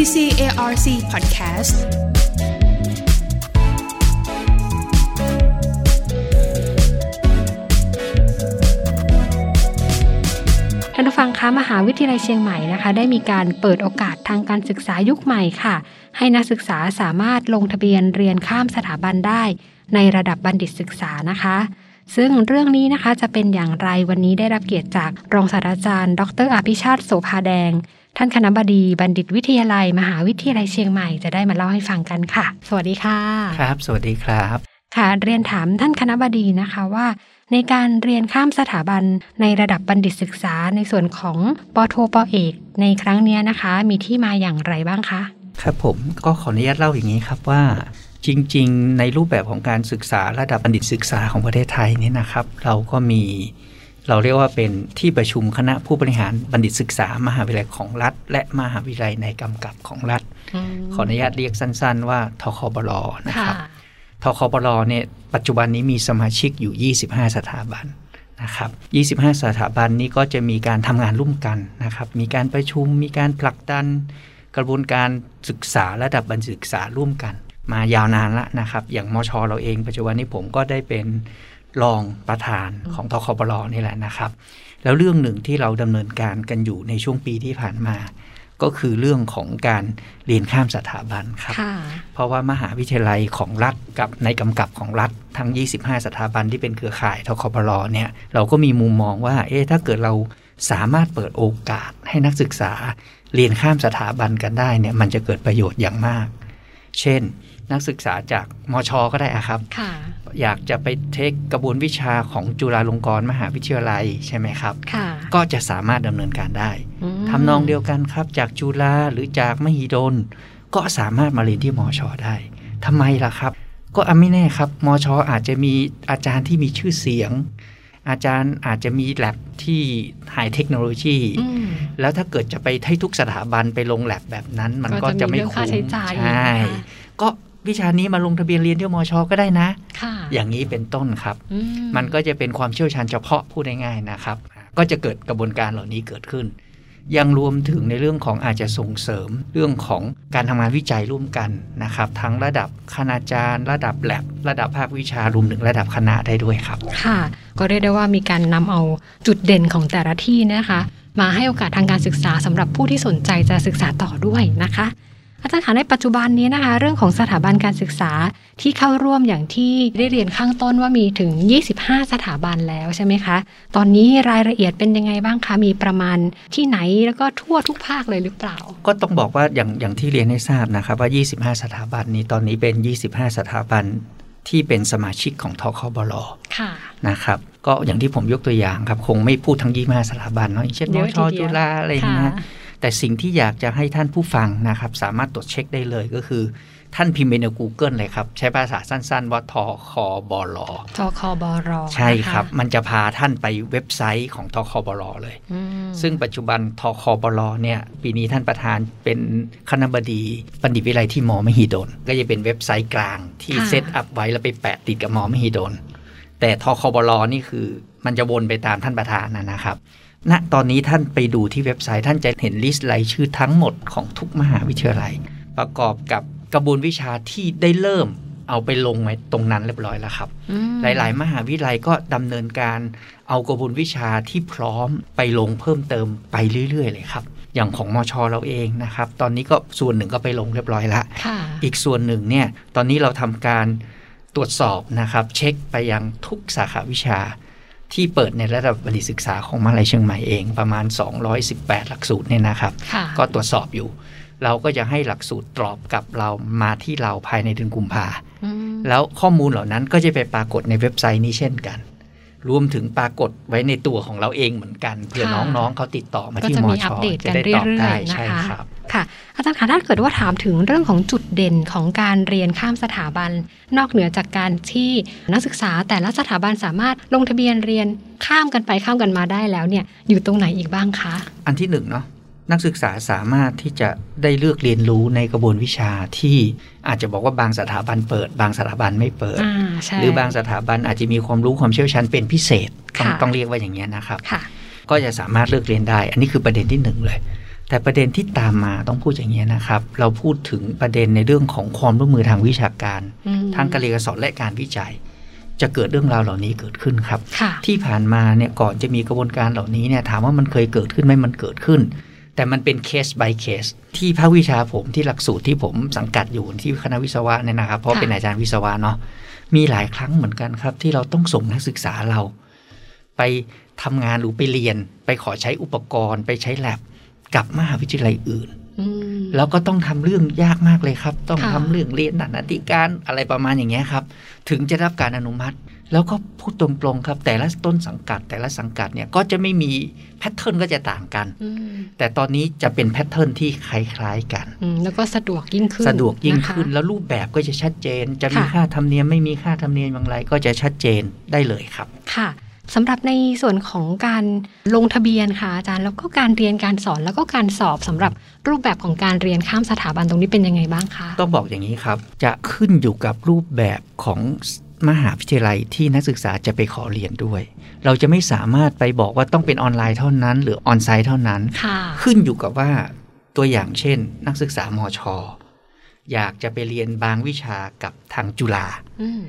CCARC Podcast ท่านผู้ฟังคะมหาวิทยาลัยเชียงใหม่นะคะ ได้มีการเปิดโอกาสทางการศึกษายุคใหม่ค่ะ ให้นักศึกษาสามารถลงทะเบียนเรียนข้ามสถาบันได้ ในระดับบัณฑิตศึกษานะคะซึ่งเรื่องนี้นะคะจะเป็นอย่างไรวันนี้ได้รับเกียรติจากรองศาสตราจารย์ ดรอภิชาติโสภาแดง ท่านคณบดีบัณฑิตวิทยาลัย มหาวิทยาลัยเชียงใหม่จะได้มาเล่าให้ฟังกันค่ะ สวัสดีค่ะ ครับ สวัสดีครับ ค่ะ เรียนถามท่านคณบดีนะคะว่า ในการเรียนข้ามสถาบันในระดับบัณฑิตศึกษาในส่วนของปโทปเอก ในครั้งเนี้ยนะคะ มีที่มาอย่างไรบ้างคะ ครับผมก็ขออนุญาตเล่าอย่างนี้ครับว่าจริง ๆ ในรูปแบบของการศึกษาระดับบัณฑิตศึกษาของประเทศไทยนี่นะครับ เราก็มี เราเรียกว่าเป็นที่ประชุมคณะผู้บริหารบัณฑิตศึกษามหาวิทยาลัยของรัฐ และมหาวิทยาลัยในกำกับของรัฐ ขออนุญาตเรียกสั้น ๆ ว่าทคบลนะครับทคบลเนี่ยปัจจุบันนี้มีสมาชิกอยู่ 25 สถาบันนะครับ 25 สถาบันนี้ก็จะมีการทำงานร่วมกันนะครับ มีการประชุม มีการผลักดัน กระบวนการศึกษาระดับบัณฑิตศึกษาร่วมกัน มายาวนานละนะครับ อย่างมชเราเอง ปัจจุบันนี้ผมก็ได้เป็น รองประธานของทคบลนี่แหละนะครับ แล้วเรื่องหนึ่งที่เราดำเนินการกันอยู่ในช่วงปีที่ผ่านมา ก็คือเรื่องของการเรียนข้ามสถาบันครับค่ะเพราะว่ามหาวิทยาลัยของรัฐกับในกำกับของรัฐทั้ง 25 สถาบันที่เป็นเครือข่ายทคบลเนี่ยเราก็มีมุมมองว่าเอ๊ะถ้าเกิดเราสามารถเปิดโอกาสให้นักศึกษาเรียนข้ามสถาบันกันได้เนี่ยมันจะเกิดประโยชน์อย่างมาก เช่น นักศึกษาจากมชก็ได้อะครับค่ะ อยากจะไปเทคกระบวนวิชาของจุฬาลงกรณ์มหาวิทยาลัยใช่ไหมครับค่ะก็จะสามารถดำเนินการได้อืมทำนองเดียวกันครับ จากจุฬาหรือจากมหิดล ก็สามารถมาเรียนที่มอชอได้ทำไมล่ะครับ ก็อะไม่แน่ครับมอชออาจจะมีอาจารย์ที่มีชื่อเสียง อาจารย์อาจจะมีแลบที่ไฮเทคโนโลยีอืมแล้วถ้าเกิดจะไปให้ทุกสถาบันไปลงแลบแบบนั้น มันก็ก็จะจะมีไม่เรื่องค่าคุ้มใช้ วิชานี้มาลงทะเบียนเรียนที่มอชอก็ได้นะค่ะอย่างนี้เป็นต้นครับอืมันก็จะเป็นความเชี่ยวชาญเฉพาะพูดง่ายๆนะครับ ก็จะเกิดกระบวนการเหล่านี้เกิดขึ้น ยังรวมถึงในเรื่องของอาจจะส่งเสริมเรื่องของการทำงานวิจัยร่วมกันนะครับ ทั้งระดับคณาจารย์ ระดับแลบระดับภาควิชารวมถึงระดับคณะได้ด้วยครับ ค่ะ ก็เรียกได้ว่ามีการนำเอาจุดเด่นของแต่ละที่นะคะ มาให้โอกาสทางการศึกษาสำหรับผู้ที่สนใจจะศึกษาต่อด้วยนะคะ อาจารย์คะในปัจจุบันนี้นะคะ เรื่องของสถาบันการศึกษาที่เข้าร่วมอย่างที่ได้เรียนข้างต้นว่ามีถึง 25 สถาบันแล้วใช่ไหมคะ ตอนนี้รายละเอียดเป็นยังไงบ้างคะ มีประมาณที่ไหนแล้วก็ทั่วทุกภาคเลยหรือเปล่า ก็ต้องบอกว่าอย่างอย่างที่เรียนให้ทราบนะครับว่า 25 สถาบันนี้ตอนนี้เป็น 25 สถาบันที่เป็นสมาชิกของทคบลค่ะนะครับก็อย่างที่ผมยกตัวอย่างครับ คงไม่พูดทั้ง25สถาบันเนาะอย่างเช่นเยมอะชทีเดียวจุฬาอะไรอย่างเงี้ย แต่สิ่งที่อยากจะให้ท่านผู้ฟังนะครับสามารถตรวจเช็คได้เลยก็คือท่านพิมพ์ไปใน Google เลยครับ ใช้ภาษาสั้นๆ ว่าทคบรทคบรใช่ครับนะะมันจะพาท่านไปเว็บไซต์ของทคบรเลยอืมซึ่งปัจจุบันทคบรเนี่ย ปีนี้ท่านประธานเป็นคณบดีบัณฑิตวิทยาลัยที่ม.มหิดล ก็จะเป็นเว็บไซต์กลางที่ค่ะ set up ไว้แล้วไปแปะติดกับม.มหิดล แต่ทคบรนี่คือมันจะวนไปตามท่านประธานนะนะครับ ณตอนนี้ท่านไปดูที่เว็บไซต์ท่านจะเห็นลิสต์รายชื่อทั้งหมดของทุกมหาวิทยาลัย ประกอบกับกระบวนวิชาที่ได้เริ่มเอาไปลงไว้ตรงนั้นเรียบร้อยแล้วครับอืมหลาย ๆ มหาวิทยาลัยก็ดำเนินการเอากระบวนวิชาที่พร้อมไปลงเพิ่มเติมไปเรื่อย ๆ เลยครับ อย่างของมชเราเองนะครับ ตอนนี้ก็ส่วนหนึ่งก็ไปลงเรียบร้อยแล้วค่ะอีกส่วนหนึ่งเนี่ย ตอนนี้เราทำการตรวจสอบนะครับ เช็คไปยังทุกสาขาวิชา ที่เปิดในระดับบัณฑิตศึกษาของมหาลัยเชียงใหม่เองประมาณ 218 หลักสูตรเนี่ยนะครับค่ะก็ตรวจสอบอยู่ เราก็จะให้หลักสูตรตอบกับเรามาที่เราภายในเดือนกุมภาอืมแล้วข้อมูลเหล่านั้นก็จะไปปรากฏในเว็บไซต์นี้เช่นกัน รวมถึงปรากฏไว้ในตัวของเราเองเหมือนกันเผื่อค่ะน้องๆเขาติดต่อมาก็ที่จะมมีชอัปเดตจะกันได้เรื่ตอบได้อยๆนะใช่คะครับ ค่ะ อาจารย์คะถ้าเกิดว่าถามถึงเรื่องของจุดเด่นของการเรียนข้ามสถาบัน นอกเหนือจากการที่นักศึกษาแต่ละสถาบันสามารถลงทะเบียนเรียนข้ามกันไปข้ามกันมาได้แล้วเนี่ยอยู่ตรงไหนอีกบ้างคะ อันที่หนึ่งเนาะนักศึกษาสามารถที่จะได้เลือกเรียนรู้ในกระบวนวิชาที่อาจจะบอกว่าบางสถาบันเปิด บางสถาบันไม่เปิดอ่าใช่หรือบางสถาบันอาจจะมีความรู้ความเชี่ยวชาญเป็นพิเศษต้องค่ะต้องเรียกว่าอย่างนี้ยนะครับค่ะก็จะสามารถเลือกเรียนได้ อันนี้คือประเด็นที่หนึ่งเลย แต่ประเด็นที่ตามมาต้องพูดอย่างนี้นะครับ เราพูดถึงประเด็นในเรื่องของความร่วมมือทางวิชาการอืมทางการเรียนการสอนและการวิจัย จะเกิดเรื่องราวเหล่านี้เกิดขึ้นครับค่ะที่ผ่านมาเนี่ยก่อนจะมีกระบวนการเหล่านี้เนี่ยถามว่ามันเคยเกิดขึ้นไหมมันเกิดขึ้น แต่มันเป็นเคส by เคสที่ภาควิชาผมที่หลักสูตรที่ผมสังกัดอยู่ที่คณะวิศวะเนี่ยนะครับเพราะค่ะเป็นอาจารย์วิศวะเนาะมีหลายครั้งเหมือนกันครับ ที่เราต้องส่งนักศึกษาเรา ไปทำงานหรือไปเรียน ไปขอใช้อุปกรณ์ ไปใช้แลบ กับมหาวิทยาลัยอื่นอืมแล้วก็ต้องทำเรื่องยากมากเลยครับ ต้องค่ะทำเรื่องเรียนนันติการอะไรประมาณอย่างเงี้ยครับ ถึงจะได้รับการอนุมัติ แล้วก็พูดตรงๆครับ แต่ละต้นสังกัด แต่ละสังกัดเนี่ยก็จะไม่มีแพทเทิร์นก็จะต่างกันอืมแต่ตอนนี้จะเป็นแพทเทิร์นที่คล้ายๆกันอืมแล้วก็สะดวกยิ่งขึ้น สะดวกยิ่งขึ้นนะคะแล้วรูปแบบก็จะชัดเจน จะมีค่ะค่าธรรมเนียมไม่มีค่าธรรมเนียมอย่างไรก็จะชัดเจนได้เลยครับ ค่ะ สำหรับในส่วนของการลงทะเบียนค่ะอาจารย์แล้วก็การเรียนการสอนแล้วก็การสอบสำหรับรูปแบบของการเรียนข้ามสถาบันตรงนี้เป็นยังไงบ้างคะต้องบอกอย่างนี้ครับ จะขึ้นอยู่กับรูปแบบของมหาวิทยาลัยที่นักศึกษาจะไปขอเรียนด้วย เราจะไม่สามารถไปบอกว่าต้องเป็นออนไลน์เท่านั้น หรือออนไซต์เท่านั้นค่ะขึ้นอยู่กับว่าตัวอย่างเช่น นักศึกษามอชออยากจะไปเรียนบางวิชากับทางจุฬาอืม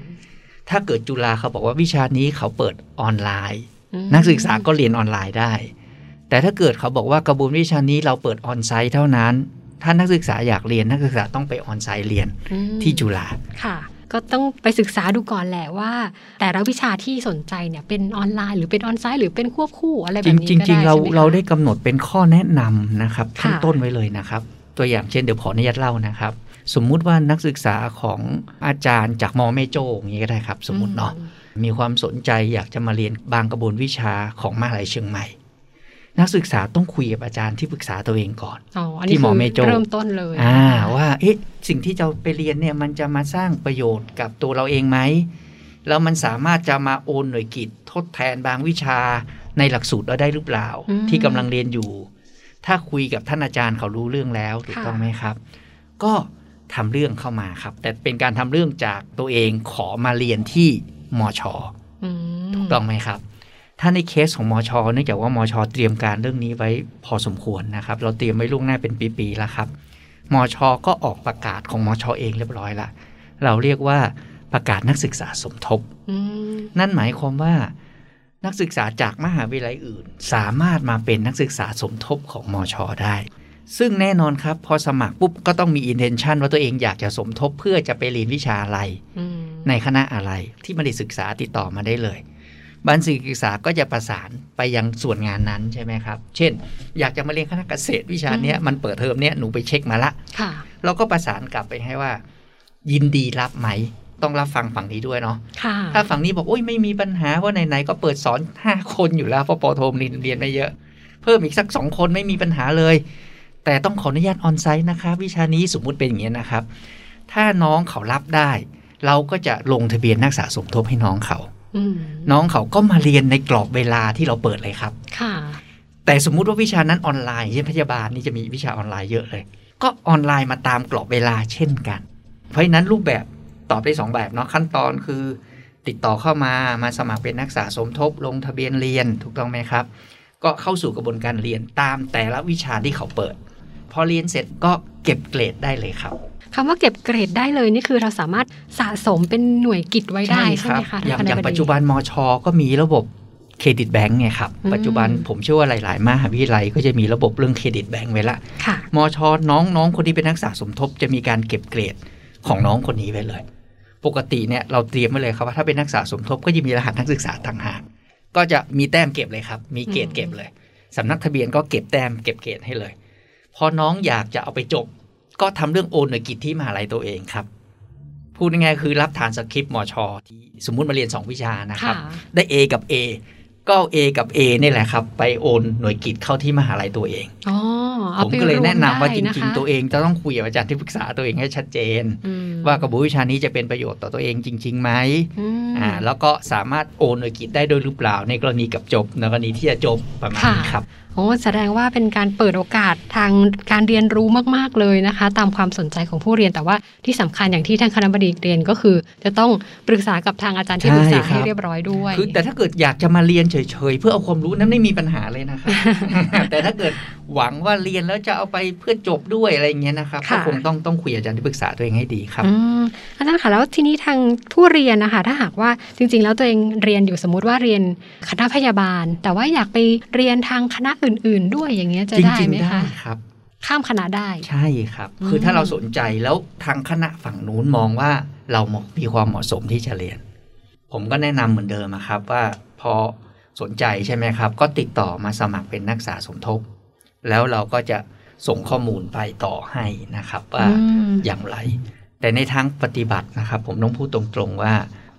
ถ้าเกิดจุฬาเขาบอกว่าวิชานี้เขาเปิดออนไลน์อืมนักศึกษาก็เรียนออนไลน์ได้ แต่ถ้าเกิดเขาบอกว่ากระบวนวิชานี้เราเปิดออนไซต์เท่านั้น ถ้านักศึกษาอยากเรียนนักศึกษาต้องไปออนไซต์เรียนอืมที่จุฬาค่ะ ก็ต้องไปศึกษาดูก่อนแหละว่า แต่ละวิชาที่สนใจเนี่ยเป็นออนไลน์หรือเป็นออนไซต์หรือเป็นควบคู่อะไรแบจริบงนี้จริงก็จริงได้เราใช่หมคะเราได้กำหนดเป็นข้อแนะนำนะครับค่ะขั้นต้นไว้เลยนะครับ ตัวอย่างเช่นเดี๋ยวขออนุญาตเล่านะครับ สมมุติว่านักศึกษาของอาจารย์จากมอแม่โจ้อย่างนี้ก็ได้ครับ สมมุติเนาะมีความสนใจอยากจะมาเรียนบางกระบวนวิชาของมหาลัยเชียงใหม่ นักศึกษาต้องคุยกับอาจารย์ที่ปรึกษาตัวเองก่อนอ๋ออันที่นี้หมอคือเมโจ้เริ่มต้นเลยอ่านะคะว่าเอ๊ะสิ่งที่จะไปเรียนเนี่ยมันจะมาสร้างประโยชน์กับตัวเราเองไหมแล้วมันสามารถจะมาโอนหน่วยกิจทดแทนบางวิชาในหลักสูตรเราได้หรือเปล่า ที่กำลังเรียนอยู่ ถ้าคุยกับท่านอาจารย์เขารู้เรื่องแล้วถูกต้องไหมครับ ก็ ทำเรื่องเข้ามาครับ แต่เป็นการทำเรื่องจากตัวเองขอมาเรียนที่มชอืมถูกต้องไหมครับ ถ้าในเคสของมอชอเนื่องจากว่ามอชอเตรียมการเรื่องนี้ไว้พอสมควรนะครับ เราเตรียมไว้ล่วงหน้าเป็นปีๆแล้วครับมอชอก็ออกประกาศของมอชอเองเรียบร้อยละเราเรียกว่าประกาศนักศึกษาสมทบอืมนั่นหมายความว่านักศึกษาจากมหาวิทยาลัยอื่น สามารถมาเป็นนักศึกษาสมทบของมอชอได้ ซึ่งแน่นอนครับ พอสมัครปุ๊บก็ต้องมี intention ว่าตัวเองอยากจะสมทบเพื่อจะไปเรียนวิชาอะไรอืมในคณะอะไรที่บัณฑิตศึกษาติดต่อมาได้เลยบัณฑิตศึกษาก็จะประสานไปยังส่วนงานนั้นใช่ไหมครับ เช่น อยากจะมาเรียนคณะเกษตรวิชาเนี้ยมันเปิดเทอมเนี้ยหนูไปเช็คมาละค่ะเราก็ประสานกลับไปให้ว่า ยินดีรับไหม ต้องรับฟังฝั่งนี้ด้วยเนาะค่ะถ้าฝั่งนี้บอกโอ้ยไม่มีปัญหาว่าไหนๆก็เปิดสอนห้าคนอยู่แล้วเพราะปอโทมเรียนเรียนไม่เยอะ เพิ่มอีกสักสองคนไม่มีปัญหาเลย แต่ต้องขออนุญาตออนไซต์นะคะวิชานี้สมมุติเป็นอย่างนี้ยนะครับ ถ้าน้องเขารับได้ เราก็จะลงทะเบียนนักศึกษาสมทบให้น้องเขาอืมน้องเขาก็มาเรียนในกรอบเวลาที่เราเปิดเลยครับ ค่ะ แต่สมมุติว่าวิชานั้นออนไลน์เช่นพยาบาลนี่จะมีวิชาออนไลน์เยอะเลย ก็ออนไลน์มาตามกรอบเวลาเช่นกัน เพราะฉะนั้นรูปแบบตอบได้สองแบบเนาะขั้นตอนคือ ติดต่อเข้ามามาสมัครเป็นนักศึกษาสมทบ ลงทะเบียนเรียนถูกต้องไหมครับ ก็เข้าสู่กระบวนการเรียนตามแต่ละวิชาที่เขาเปิด พอเรียนเสร็จก็เก็บเกรดได้เลยครับคำว่าเก็บเกรดได้เลยนี่คือเราสามารถสะสมเป็นหน่วยกิจไว้ได้ใช่ไหมคะอย่างท่นคณอย่างบดีปัจจุบันมช ก็มีระบบเครดิตแบงก์ไงครับอืมปัจจุบันผมเชื่อว่าหลาย ๆ มหาวิทยาลัยก็จะมีระบบเรื่องเครดิตแบงก์ไว้ละค่ะมช น้องน้องคนที่เป็นนักศึกษาสมทบ จะมีการเก็บเกรดของน้องคนนี้ไว้เลย ปกติเนี่ยเราเตรียมไว้เลยครับว่าถ้าเป็นนักศึกษาสมทบก็จะมีรหัสนักศึกษาต่างหากก็จะมีแต้มเก็บเลยครับ มีเกรดอืมเก็บเลยสำนักทะเบียนก็เก็บแต้มเก็บเกรดให้เลย พอน้องอยากจะเอาไปจบ ก็ทำเรื่องโอนหน่วยกิจที่มหาลัยตัวเองครับ พูดง่ายๆคือรับฐานสคริปต์มชที่สมมุติมาเรียน 2 วิชานะครับค่ะได้ A กับ A ก็เอา A กับ A นี่แหละครับ ไปโอนหน่วยกิจเข้าที่มหาลัยตัวเองอ๋อผเอามไปก็เลยแนะนำว่าจมได้ริงนะคะๆตัวเองจะต้องคุยกับอาจารย์ที่ปรึกษาตัวเองให้ชัดเจนอืมว่ากระบวนวิชานี้จะเป็นประโยชน์ต่อตัวเองจริงๆไหมอืมอ่าแล้วก็สามารถโอนหน่วยกิจได้ด้วยหรือเปล่าในกรณีกับจบในกรณีที่จะจบประมาณนี้ครับโอ้แสดงว่าเป็นการเปิดโอกาสทางการเรียนรู้มาก ๆ เลยนะคะ ตามความสนใจของผู้เรียนแต่ว่าที่สำคัญอย่างที่ท่านคณะบดีเรียนก็คือ จะต้องปรึกษากับทางอาจารย์ที่ปรึกษาใช่ครับให้เรียบร้อยด้วยคือแต่ถ้าเกิดอยากจะมาเรียนเฉย ๆ เพื่อเอาความรู้นั้นไม่มีปัญหาเลยนะครับแต่ถ้าเกิดหวังว่าเรียนแล้วจะเอาไปเพื่อจบด้วยอะไรอย่างเงี้ยนะครับก็ค่ะคงต้องต้องคุยอาจารย์ที่ปรึกษาตัวเองให้ดีครับอืมอาจารย์ค่ะแล้วทีนี้ทางผู้เรียนนะคะ ถ้าหากว่าจริง ๆ แล้วตัวเองเรียนอยู่สมมุติว่าเรียนคณะพยาบาล แต่ว่าอยากไปเรียนทางคณะอื่น ๆ ด้วยอย่างเงี้ยจะจได้ริงไหมๆได้คะครับ ข้ามคณะได้ ใช่ครับอืมคือถ้าเราสนใจแล้วทางคณะฝั่งนู้นมองว่าเรามีความเหมาะสมที่จะเรียน ผมก็แนะนำเหมือนเดิมอะครับว่าพอสนใจใช่ไหมครับ ก็ติดต่อมาสมัครเป็นนักศึกษาสมทบ แล้วเราก็จะส่งข้อมูลไปต่อให้นะครับว่าอืมอย่างไร แต่ในทางปฏิบัตินะครับ ผมต้องพูดตรงๆว่า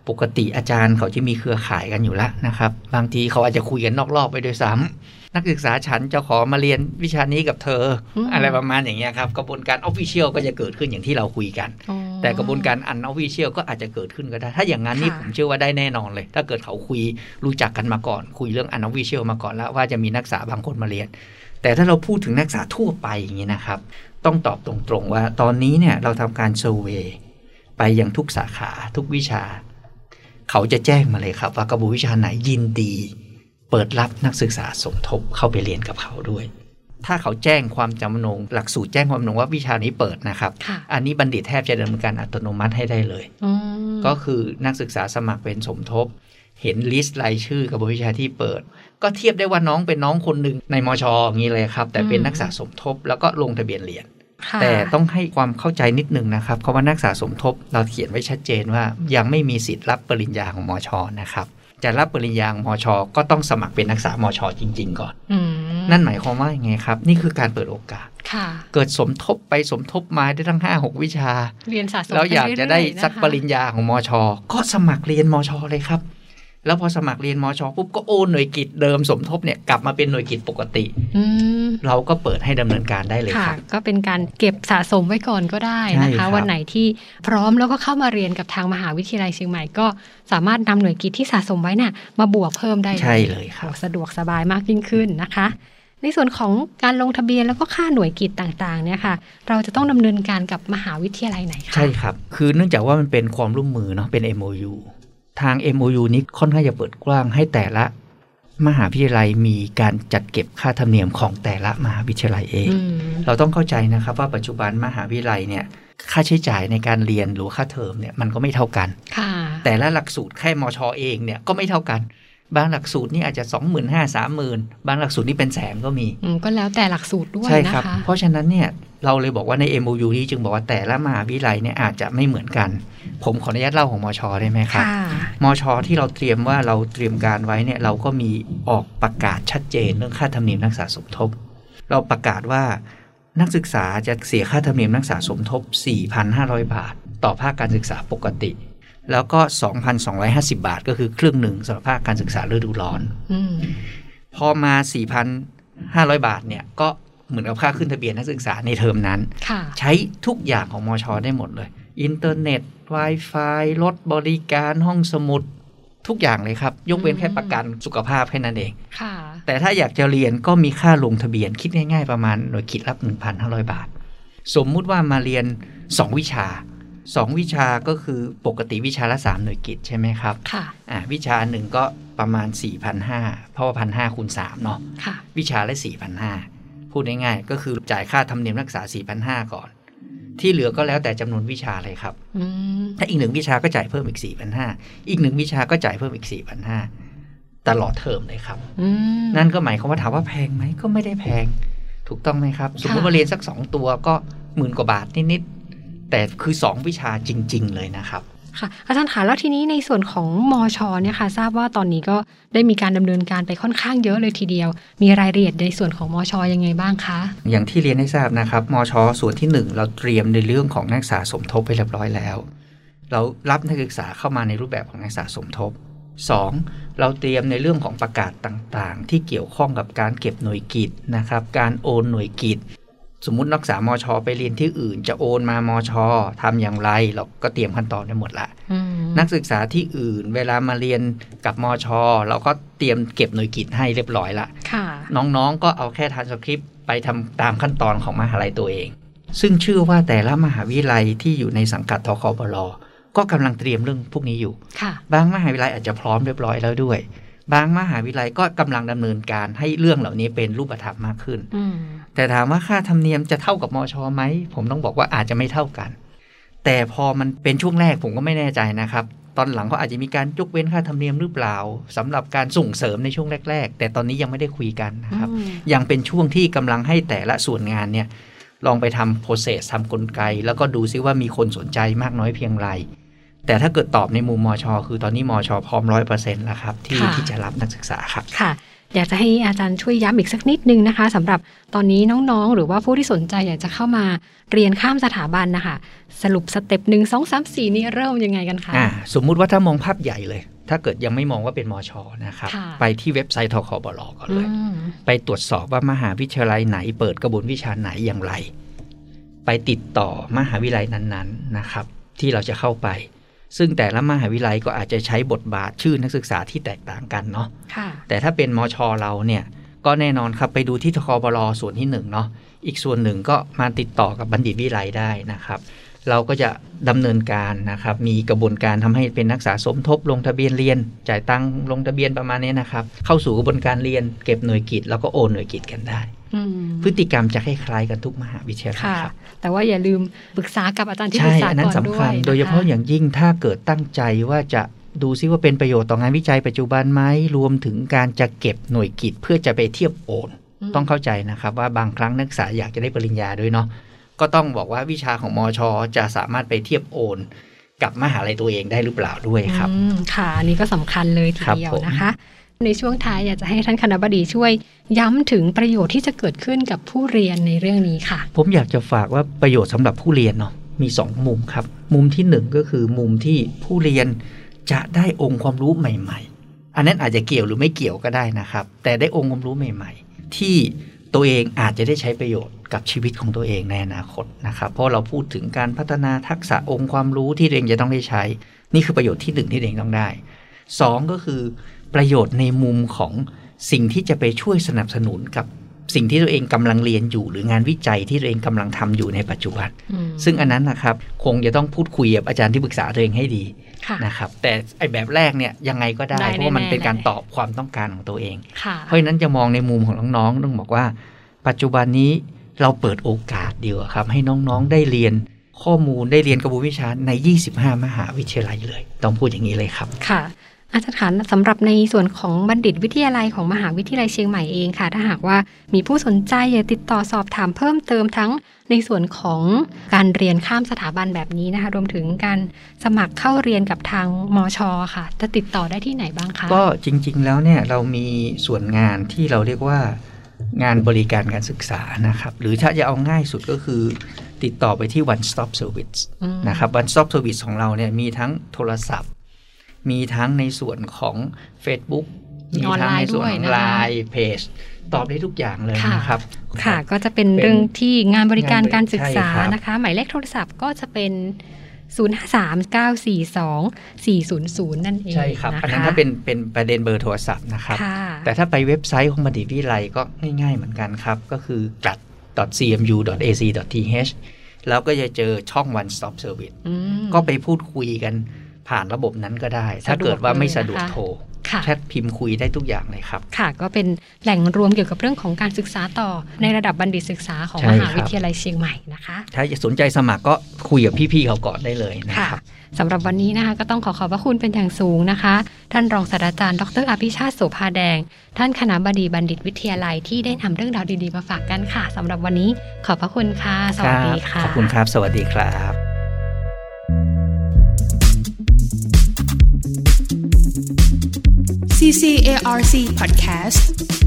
ปกติอาจารย์เขาจะมีเครือข่ายกันอยู่แล้วนะครับ บางทีเขาอาจจะคุยกันนอกรอบไปด้วยซ้ำ นักศึกษาฉันจะขอมาเรียนวิชานี้กับเธออมอะไรประมาณอย่างเงี้ยครับ กระบวนการ official ก็จะเกิดขึ้นอย่างที่เราคุยกันอ๋อแต่กระบวนการ unofficial ก็อาจจะเกิดขึ้นก็ได้ ถ้าอย่างนั้นนี่ค่ะผมเชื่อว่าได้แน่นอนเลย ถ้าเกิดเขาคุยรู้จักกันมาก่อน คุยเรื่อง unofficial มาก่อนแล้วว่าจะมีนักศึกษาบางคนมาเรียน แต่ถ้าเราพูดถึงนักศึกษาทั่วไปอย่างนี้นะครับ ต้องตอบตรงๆว่าตอนนี้เนี่ยเราทำการ survey ไปยังทุกสาขาทุกวิชา เขาจะแจ้งมาเลยครับ ว่ากระบวนวิชาไหนยินดี เปิดรับนักศึกษาสมทบเข้าไปเรียนกับเขาด้วย ถ้าเขาแจ้งความจำนง หลักสูตรแจ้งความจำนงว่าวิชานี้เปิดนะครับค่ะอันนี้บัณฑิตแทบจะดำเนินการอัตโนมัติให้ได้เลยอืมก็คือนักศึกษาสมัครเป็นสมทบ เห็นลิสต์รายชื่อกับบวิชาที่เปิด ก็เทียบได้ว่าน้องเป็นน้องคนหนึ่งในมชอย่างนี้เลยครับ แต่เป็นนักศึกษาสมทบแล้วก็ลงทะเบียนเรียนค่ะแต่ต้องให้ความเข้าใจนิดหนึ่งนะครับคำว่านักศึกษาสมทบ เราเขียนไว้ชัดเจนว่ายังไม่มีสิทธิ์รับปริญญาของมชนะครับ จะรับปริญญาของมช ก็ต้องสมัครเป็นนักศึกษามช จริง ๆ ก่อนอืมนั่นหมายความว่ายังไงครับ นี่คือการเปิดโอกาสค่ะเกิดสมทบไปสมทบมาได้ทั้ง5 6วิชา เรียนสะสมแล้วอยากจะได้ปเรื่ๆสักนะคะปริญญาของมช ก็สมัครเรียนมช เลยครับ แล้วพอสมัครเรียนมชปุ๊บก็โอนหน่วยกิจเดิมสมทบเนี่ยกลับมาเป็นหน่วยกิจปกติอืมเราก็เปิดให้ดำเนินการได้เลยค่ะครับก็เป็นการเก็บสะสมไว้ก่อนก็ได้นะใช่ครัคะบวันไหนที่พร้อมแล้วก็เข้ามาเรียนกับทางมหาวิทยาลัยเชียงใหม่ก็สามารถนำหน่วยกิจที่สะสมไว้น่ะมาบวกเพิ่มได้ใช่เลยครับโอ้สะดวกสบายมากยิ่งขึ้นนะคะ ในส่วนของการลงทะเบียนแล้วก็ค่าหน่วยกิจต่างๆเนี่ยค่ะ เราจะต้องดำเนินการกับมหาวิทยาลัยไหนคะใช่ครับ คือเนื่องจากว่ามันเป็นความร่วมมือเนาะเป็น MOU ทาง MOU นี้ค่อนข้างจะเปิดกว้างให้แต่ละ มหาวิทยาลัยมีการจัดเก็บค่าธรรมเนียมของแต่ละมหาวิทยาลัยเองอืมเราต้องเข้าใจนะครับว่าปัจจุบันมหาวิทยาลัยเนี่ยค่าใช้จ่ายในการเรียนหรือค่าเทอมเนี่ยมันก็ไม่เท่ากันค่ะแต่ละหลักสูตรแค่มชอเองเนี่ยก็ไม่เท่ากัน บางหลักสูตรนี่อาจจะ2 5 0 0 0 0 3 0,000บางหลักสูตรนี่เป็นแสนก็มีอืมก็แล้วแต่หลักสูตรด้วยใช่นะครับคะเพราะฉะนั้นเนี่ยเราเลยบอกว่าใน MOU นี้จึงบอกว่าแต่ละมหาวิทยาลัยเนี่ยอาจจะไม่เหมือนกัน ผมขออนุญาตเล่าของมชได้ไหมครับค่ะมชที่เราเตรียมว่าเราเตรียมการไว้เนี่ยเราก็มีออกประกาศชัดเจนเรื่องค่าธรรมเนียมนักศึกษาสมทบ เราประกาศว่านักศึกษาจะเสียค่าธรรมเนียมนักศึกษาสมทบ 4,500 บาท ต่อภาคการศึกษาปกติ แล้วก็ 2,250 บาทก็คือครึ่งหนึ่งสำหรับภาคการศึกษาฤดูร้อนอืมพอมา 4,500 บาทเนี่ย ก็เหมือนกับค่าขึ้นทะเบียนนักศึกษาในเทอมนั้นค่ะใช้ทุกอย่างของมชได้หมดเลย อินเทอร์เน็ต Wi-Fi รถบริการห้องสมุด ทุกอย่างเลยครับ ยกเว้นอืมแค่ประกันสุขภาพแค่นั้นเองค่ะแต่ถ้าอยากจะเรียนก็มีค่าลงทะเบียนคิดง่าย ๆ ประมาณหน่วยคิดรับ 1,500 บาท สมมุติว่ามาเรียน 2 วิชา 2วิชาก็คือปกติวิชาละ 3 หน่วยกิจใช่ไหมครับ ค่ะอ่าวิชาหนึ่งก็ประมาณ 4,500 เพราะว่าพันห้าคูณ3เนาะค่ะ วิชาละ4,500 พูดง่ายๆก็คือจ่ายค่าธรรมเนียมรักษา 4,500 ก่อน ที่เหลือก็แล้วแต่จำนวนวิชาเลยครับอืมถ้าอีกหนึ่งวิชาก็จ่ายเพิ่มอีก 4,500 อีกหนึ่งวิชาก็จ่ายเพิ่มอีก 4,500 ตลอดเทอมเลยครับอืมนั่นก็หมายความว่าถามว่าแพงไหมก็ไม่ได้แพง ถูกต้องไหมครับ สมมติว่าเรียนสัก2ตัวก็หมื่นกว่าบาทนิดๆ แต่คือ 2 วิชาจริง ๆ เลยนะครับค่ะอาจารย์คะแล้วทีนี้ในส่วนของมชเนี่ยค่ะทราบว่าตอนนี้ก็ได้มีการดำเนินการไปค่อนข้างเยอะเลยทีเดียว มีรายละเอียดในส่วนของมชยังไงบ้างคะอย่างที่เรียนให้ทราบนะครับมชส่วนที่ 1 เราเตรียมในเรื่องของนักศึกษาสมทบไปเรียบร้อยแล้ว เรารับนักศึกษาเข้ามาในรูปแบบของนักศึกษาสมทบ 2. เราเตรียมในเรื่องของประกาศต่างๆ ที่เกี่ยวข้องกับการเก็บหน่วยกิจนะครับการโอนหน่วยกิจ สมมุตินักศึกษามชไปเรียนที่อื่น จะโอนมามชทำอย่างไรเราก็เตรียมขั้นตอนได้หมดละอืมนักศึกษาที่อื่น เวลามาเรียนกับมชเราก็เตรียมเก็บหน่วยกิจให้เรียบร้อยละค่ะน้องๆก็เอาแค่ทานสคริปต์ไปทำตามขั้นตอนของมหาลัยตัวเอง ซึ่งเชื่อว่าแต่ละมหาวิทยาลัยที่อยู่ในสังกัดทคบลก็กำลังเตรียมเรื่องพวกนี้อยู่ค่ะบางมหาวิทยาลัยอาจจะพร้อมเรียบร้อยแล้วด้วยบางมหาวิทยาลัยก็กำลังดำเนินการให้เรื่องเหล่านี้เป็นรูปธรรมมากขึ้นอืม แต่ถามว่าค่าธรรมเนียมจะเท่ากับมอชอไหม ผมต้องบอกว่าอาจจะไม่เท่ากัน แต่พอมันเป็นช่วงแรกผมก็ไม่แน่ใจนะครับ ตอนหลังก็อาจจะมีการยกเว้นค่าธรรมเนียมหรือเปล่าสำหรับการส่งเสริมในช่วงแรก ๆ แต่ตอนนี้ยังไม่ได้คุยกันนะครับอืมยังเป็นช่วงที่กำลังให้แต่ละส่วนงานเนี่ยลองไปทำ process ทำกลไก แล้วก็ดูซิว่ามีคนสนใจมากน้อยเพียงไร แต่ถ้าเกิดตอบในมุมมอชอคือตอนนี้มอชอพร้อมร้อยเปอร์เซ็นต์แล้วครับ ที่ค่ะที่จะรับนักศึกษาครับค่ะ อยากจะให้อาจารย์ช่วยย้ำอีกสักนิดนึงนะคะสำหรับตอนนี้น้องๆ หรือว่าผู้ที่สนใจอยากจะเข้ามาเรียนข้ามสถาบันนะคะ สรุป step หนึ่งสองสามสี่นี่เริ่มยังไงกันคะอ่าสมมุติว่าถ้ามองภาพใหญ่เลย ถ้าเกิดยังไม่มองว่าเป็นมอชอนะครับค่ะไปที่เว็บไซต์ทคบลก่อนเลยอืมไปตรวจสอบว่ามหาวิทยาลัยไหน เปิดกระบวนวิชาไหนอย่างไร ไปติดต่อมหาวิทยาลัยนั้นๆนะครับ ที่เราจะเข้าไป ซึ่งแต่ละมหาวิทยาลัยก็อาจจะใช้บทบาทชื่อนักศึกษาที่แตกต่างกันเนาะค่ะแต่ถ้าเป็นมชเราเนี่ยก็แน่นอนครับไปดูที่ทคบลส่วนที่หนึ่งเนาะอีกส่วนหนึ่งก็มาติดต่อกับบัณฑิตวิไลได้นะครับ เราก็จะดำเนินการนะครับ มีกระบวนการทำให้เป็นนักศึกษาสมทบลงทะเบียนเรียน จ่ายตังค์ลงทะเบียนประมาณนี้นะครับ เข้าสู่กระบวนการเรียนเก็บหน่วยกิจแล้วก็โอนหน่วยกิจกันได้อืมพฤติกรรมจะคล้ายๆกันทุกมหาวิทยาลัยค่ะครับแต่ว่าอย่าลืมปรึกษากับอาจารย์ที่ปรึใช่กษาอันนั้ก่อนนสำด้วคัญยนะคะโดยเฉพาะอย่างยิ่งถ้าเกิดตั้งใจว่าจะดูซิว่าเป็นประโยชน์ต่องานวิจัยปัจจุบันไหมรวมถึงการจะเก็บหน่วยกิจเพื่อจะไปเทียบโอนมต้องเข้าใจนะครับว่าบางครั้งนักศึกษาอยากจะได้ปริญญาด้วยเนาะ ก็ต้องบอกว่าวิชาของมอชอจะสามารถไปเทียบโอนกับมหาลัยตัวเองได้หรือเปล่าด้วยครับอืมค่ะอันนี้ก็สำคัญเลยทีครับเดียวผมนะคะ ในช่วงท้ายอยากจะให้ท่านคณะบดีช่วยย้ำถึงประโยชน์ที่จะเกิดขึ้นกับผู้เรียนในเรื่องนี้ค่ะ ผมอยากจะฝากว่าประโยชน์สำหรับผู้เรียนเนาะมีสองมุมครับ มุมที่หนึ่งก็คือมุมที่ผู้เรียนจะได้องค์ความรู้ใหม่ ๆ อันนั้นอาจจะเกี่ยวหรือไม่เกี่ยวก็ได้นะครับ แต่ได้องค์ความรู้ใหม่ ๆ ที่ ตัวเองอาจจะได้ใช้ประโยชน์กับชีวิตของตัวเองในอนาคตนะครับ เพราะเราพูดถึงการพัฒนาทักษะองค์ความรู้ที่ตัวเองจะต้องได้ใช้ นี่คือประโยชน์ที่หนึ่งที่ตัวเองต้องได้สองก็คือประโยชน์ในมุมของสิ่งที่จะไปช่วยสนับสนุนกับสิ่งที่ตัวเองกำลังเรียนอยู่ หรืองานวิจัยที่ตัวเองกำลังทำอยู่ในปัจจุบันอืมซึ่งอันนั้นนะครับคงจะต้องพูดคุยกับอาจารย์ที่ปรึกษาตัวเองให้ดีค่ะนะครับ แต่ไอแบบแรกเนี่ยยังไงก็ได้ได้เพราะว่ามันแน่ๆเป็นการแหละตอบความต้องการของตัวเองค่ะเพราะฉะนั้นจะมองในมุมของน้องๆต้องบอกว่า ปัจจุบันนี้เราเปิดโอกาสเดียวาครับ ให้น้องๆได้เรียนข้อมูลได้เรียนกระบวนวิชาใน 25 มหาวิทยาลัยเลย ต้องพูดอย่างนี้เลยครับ ค่ะ อาจารย์คะสำหรับในส่วนของบัณฑิตวิทยาลัยของมหาวิทยาลัยเชียงใหม่เองค่ะ ถ้าหากว่ามีผู้สนใจอยากติดต่อสอบถามเพิ่มเติมทั้งในส่วนของการเรียนข้ามสถาบันแบบนี้นะคะ รวมถึงการสมัครเข้าเรียนกับทางมชค่ะ จะติดต่อได้ที่ไหนบ้างคะ ก็จริง ๆ แล้วเนี่ยเรามีส่วนงานที่เราเรียกว่า งานบริการการศึกษานะครับ หรือถ้าจะเอาง่ายสุดก็คือ ติดต่อไปที่ one stop service อืมนะครับ one stop service ของเราเนี่ยมีทั้งโทรศัพท์ มีทั้งในส่วนของ Facebook มีออนทั้งไลน์ในส่วนด้วยของนะคะไลน์เพจตอบได้ทุกอย่างเลยค่ะนะครับ ค่ะรับก็จะเป็นเป็นเรื่องที่งานบริการการศึกษาใช่ครับนะคะ หมายเลขโทรศัพท์ก็จะเป็น 053-942-400 นั่นเองใช่ครับนะคะอันนั้นถ้าเป็นเป็นประเด็นเบอร์โทรศัพท์นะครับค่ะแต่ถ้าไปเว็บไซต์ของบัณฑิตวิทยาลัยก็ง่าย ๆเหมือนกันครับ ก็คือกลัด cmu.ac.th แล้วก็จะเจอช่อง one stop service อืมก็ไปพูดคุยกันผ่านระบบนั้นก็ได้ ถ้าเกิดว่าไม่สะดวกโทรค่ะ แชทพิมพ์คุยได้ทุกอย่างเลยครับ ค่ะ ก็เป็นแหล่งรวมเกี่ยวกับเรื่องของการศึกษาต่อในระดับบัณฑิตศึกษาของใช่มครับหาวิทยาลัยเชียงใหม่นะคะถ้าจะสนใจสมัครก็คุยกับพี่ๆเขาก่อนได้เลยนะค่ะครับสำหรับวันนี้นะคะก็ต้องขอขอบพระคุณเป็นอย่างสูงนะคะ ท่านรองศาสตราจารย์ ดรอภิชาติโสภาแดง ท่านคณะบดีบัณฑิตวิทยาลัยที่ได้นำเรื่องราวดีๆมาฝากกันค่ะสำหรับวันนี้ขอบพระคุณค่ะ สวัสดีค่ะ ขอบคุณครับ สวัสดีครับ CCARC Podcast